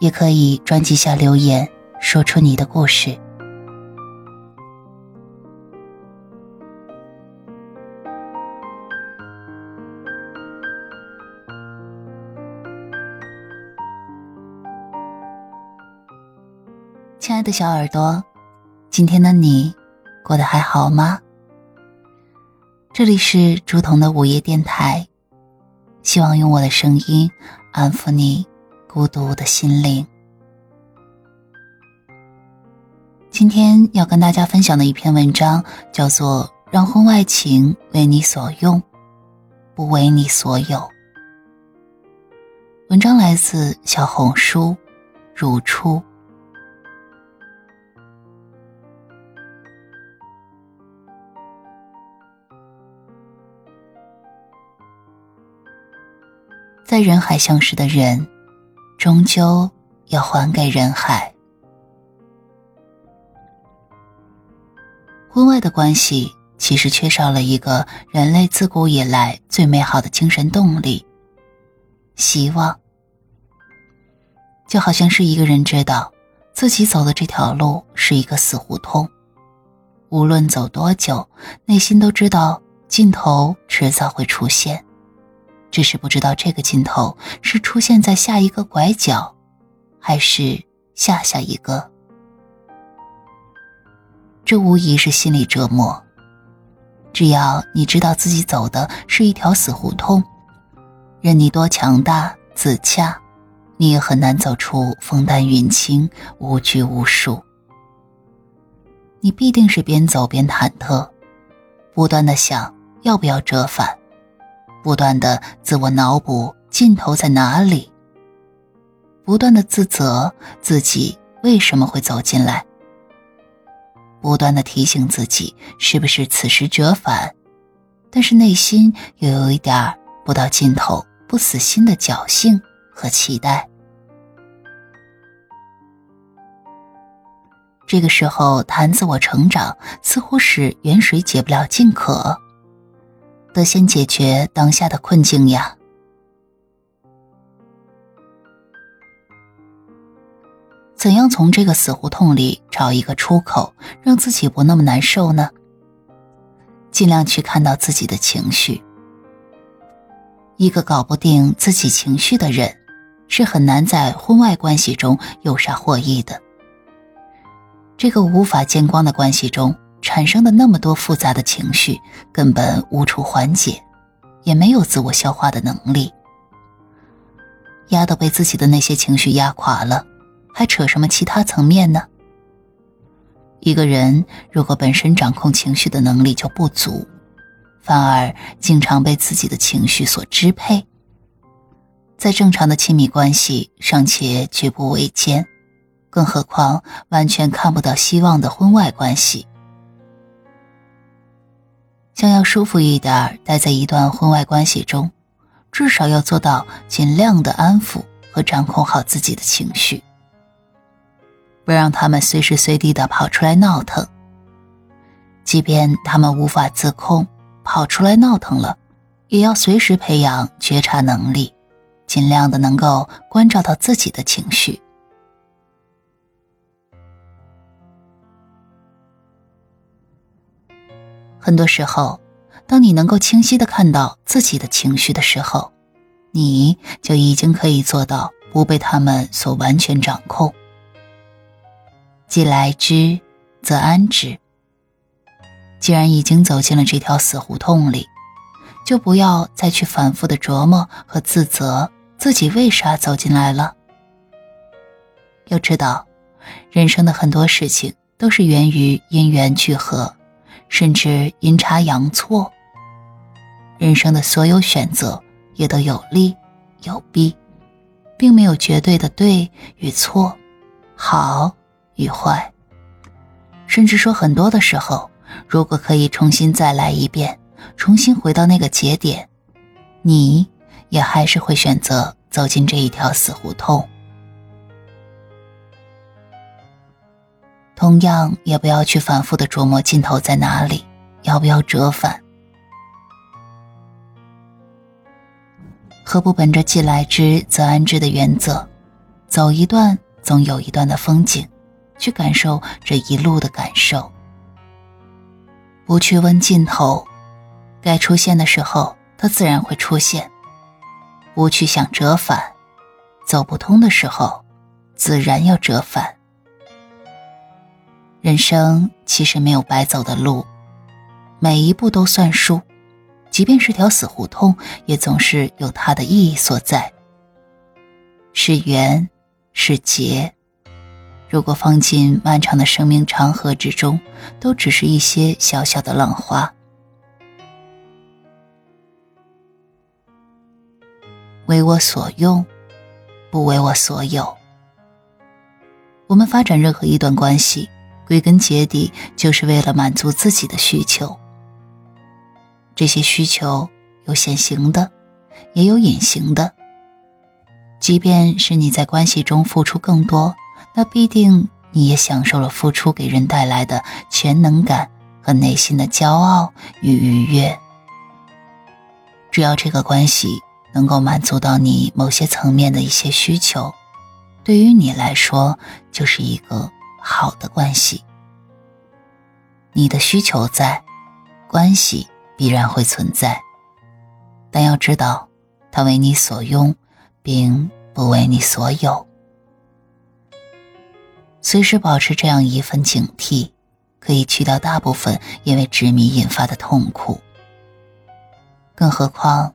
也可以专辑下留言，说出你的故事。亲爱的小耳朵，今天的你过得还好吗？这里是竹筒的午夜电台，希望用我的声音安抚你。孤独的心灵。今天要跟大家分享的一篇文章叫做《让婚外情为你所用，不为你所有》。文章来自小红书，如初。在人海相识的人。终究要还给人海。婚外的关系其实缺少了一个人类自古以来最美好的精神动力——希望。就好像是一个人知道自己走的这条路是一个死胡同，无论走多久，内心都知道尽头迟早会出现。只是不知道这个尽头是出现在下一个拐角，还是下下一个。这无疑是心理折磨。只要你知道自己走的是一条死胡同，任你多强大自洽，你也很难走出风淡云轻、无拘无束。你必定是边走边忐忑，不断的想要不要折返。不断的自我脑补尽头在哪里，不断的自责自己为什么会走进来，不断的提醒自己是不是此时折返，但是内心又有一点不到尽头不死心的侥幸和期待。这个时候谈自我成长，似乎是远水解不了近渴。得先解决当下的困境呀！怎样从这个死胡同里找一个出口，让自己不那么难受呢？尽量去看到自己的情绪。一个搞不定自己情绪的人，是很难在婚外关系中有啥获益的。这个无法见光的关系中。产生的那么多复杂的情绪，根本无处缓解，也没有自我消化的能力。压都被自己的那些情绪压垮了，还扯什么其他层面呢？一个人如果本身掌控情绪的能力就不足，反而经常被自己的情绪所支配，在正常的亲密关系尚且举步维艰，更何况完全看不到希望的婚外关系。想要舒服一点，待在一段婚外关系中，至少要做到尽量的安抚和掌控好自己的情绪，不让他们随时随地的跑出来闹腾。即便他们无法自控，跑出来闹腾了，也要随时培养觉察能力，尽量的能够关照到自己的情绪。很多时候，当你能够清晰的看到自己的情绪的时候，你就已经可以做到不被他们所完全掌控。既来之，则安之。既然已经走进了这条死胡同里，就不要再去反复的琢磨和自责自己为啥走进来了。要知道，人生的很多事情都是源于因缘聚合。甚至阴差阳错，人生的所有选择也都有利有弊，并没有绝对的对与错，好与坏，甚至说很多的时候，如果可以重新再来一遍，重新回到那个节点，你也还是会选择走进这一条死胡同。同样，也不要去反复的琢磨尽头在哪里，要不要折返。何不本着既来之则安之的原则，走一段总有一段的风景，去感受这一路的感受。不去问尽头，该出现的时候，它自然会出现。不去想折返，走不通的时候，自然要折返。人生其实没有白走的路，每一步都算数，即便是条死胡同，也总是有它的意义所在。是缘，是劫，如果放进漫长的生命长河之中，都只是一些小小的浪花。为我所用，不为我所有。我们发展任何一段关系。归根结底，就是为了满足自己的需求。这些需求有显形的，也有隐形的。即便是你在关系中付出更多，那必定你也享受了付出给人带来的全能感和内心的骄傲与愉悦。只要这个关系能够满足到你某些层面的一些需求，对于你来说就是一个。好的关系，你的需求在，关系必然会存在。但要知道，它为你所用，并不为你所有。随时保持这样一份警惕，可以去掉大部分因为执迷引发的痛苦。更何况，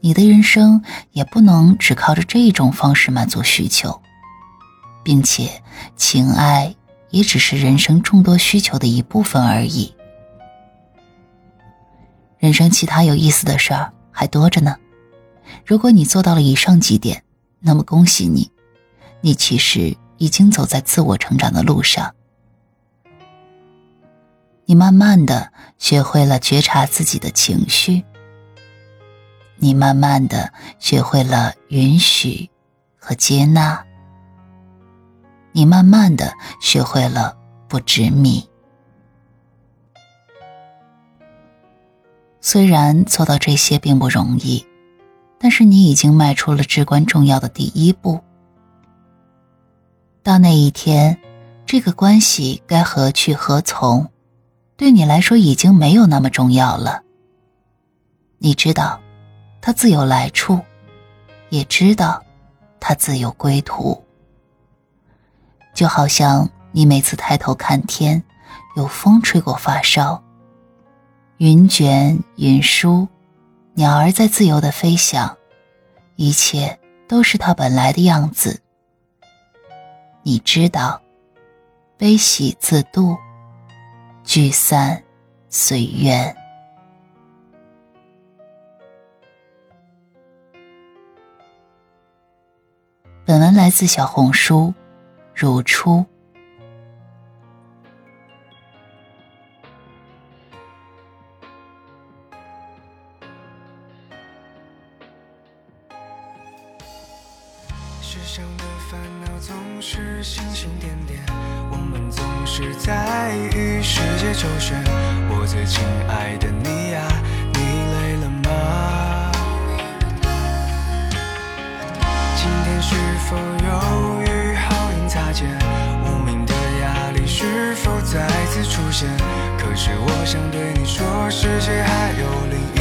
你的人生也不能只靠着这种方式满足需求，并且情爱。也只是人生众多需求的一部分而已。人生其他有意思的事儿还多着呢。如果你做到了以上几点，那么恭喜你，你其实已经走在自我成长的路上。你慢慢的学会了觉察自己的情绪，你慢慢的学会了允许和接纳。你慢慢的学会了不执迷，虽然做到这些并不容易，但是你已经迈出了至关重要的第一步。到那一天，这个关系该何去何从，对你来说已经没有那么重要了。你知道，它自有来处，也知道，它自有归途。就好像你每次抬头看天，有风吹过发梢，云卷云舒，鸟儿在自由的飞翔，一切都是它本来的样子。你知道，悲喜自度，聚散随缘。本文来自小红书。如初，世上的烦恼总是星星点点，我们总是在与世界周旋。我最亲爱的你呀，可是我想对你说，世界还有另一。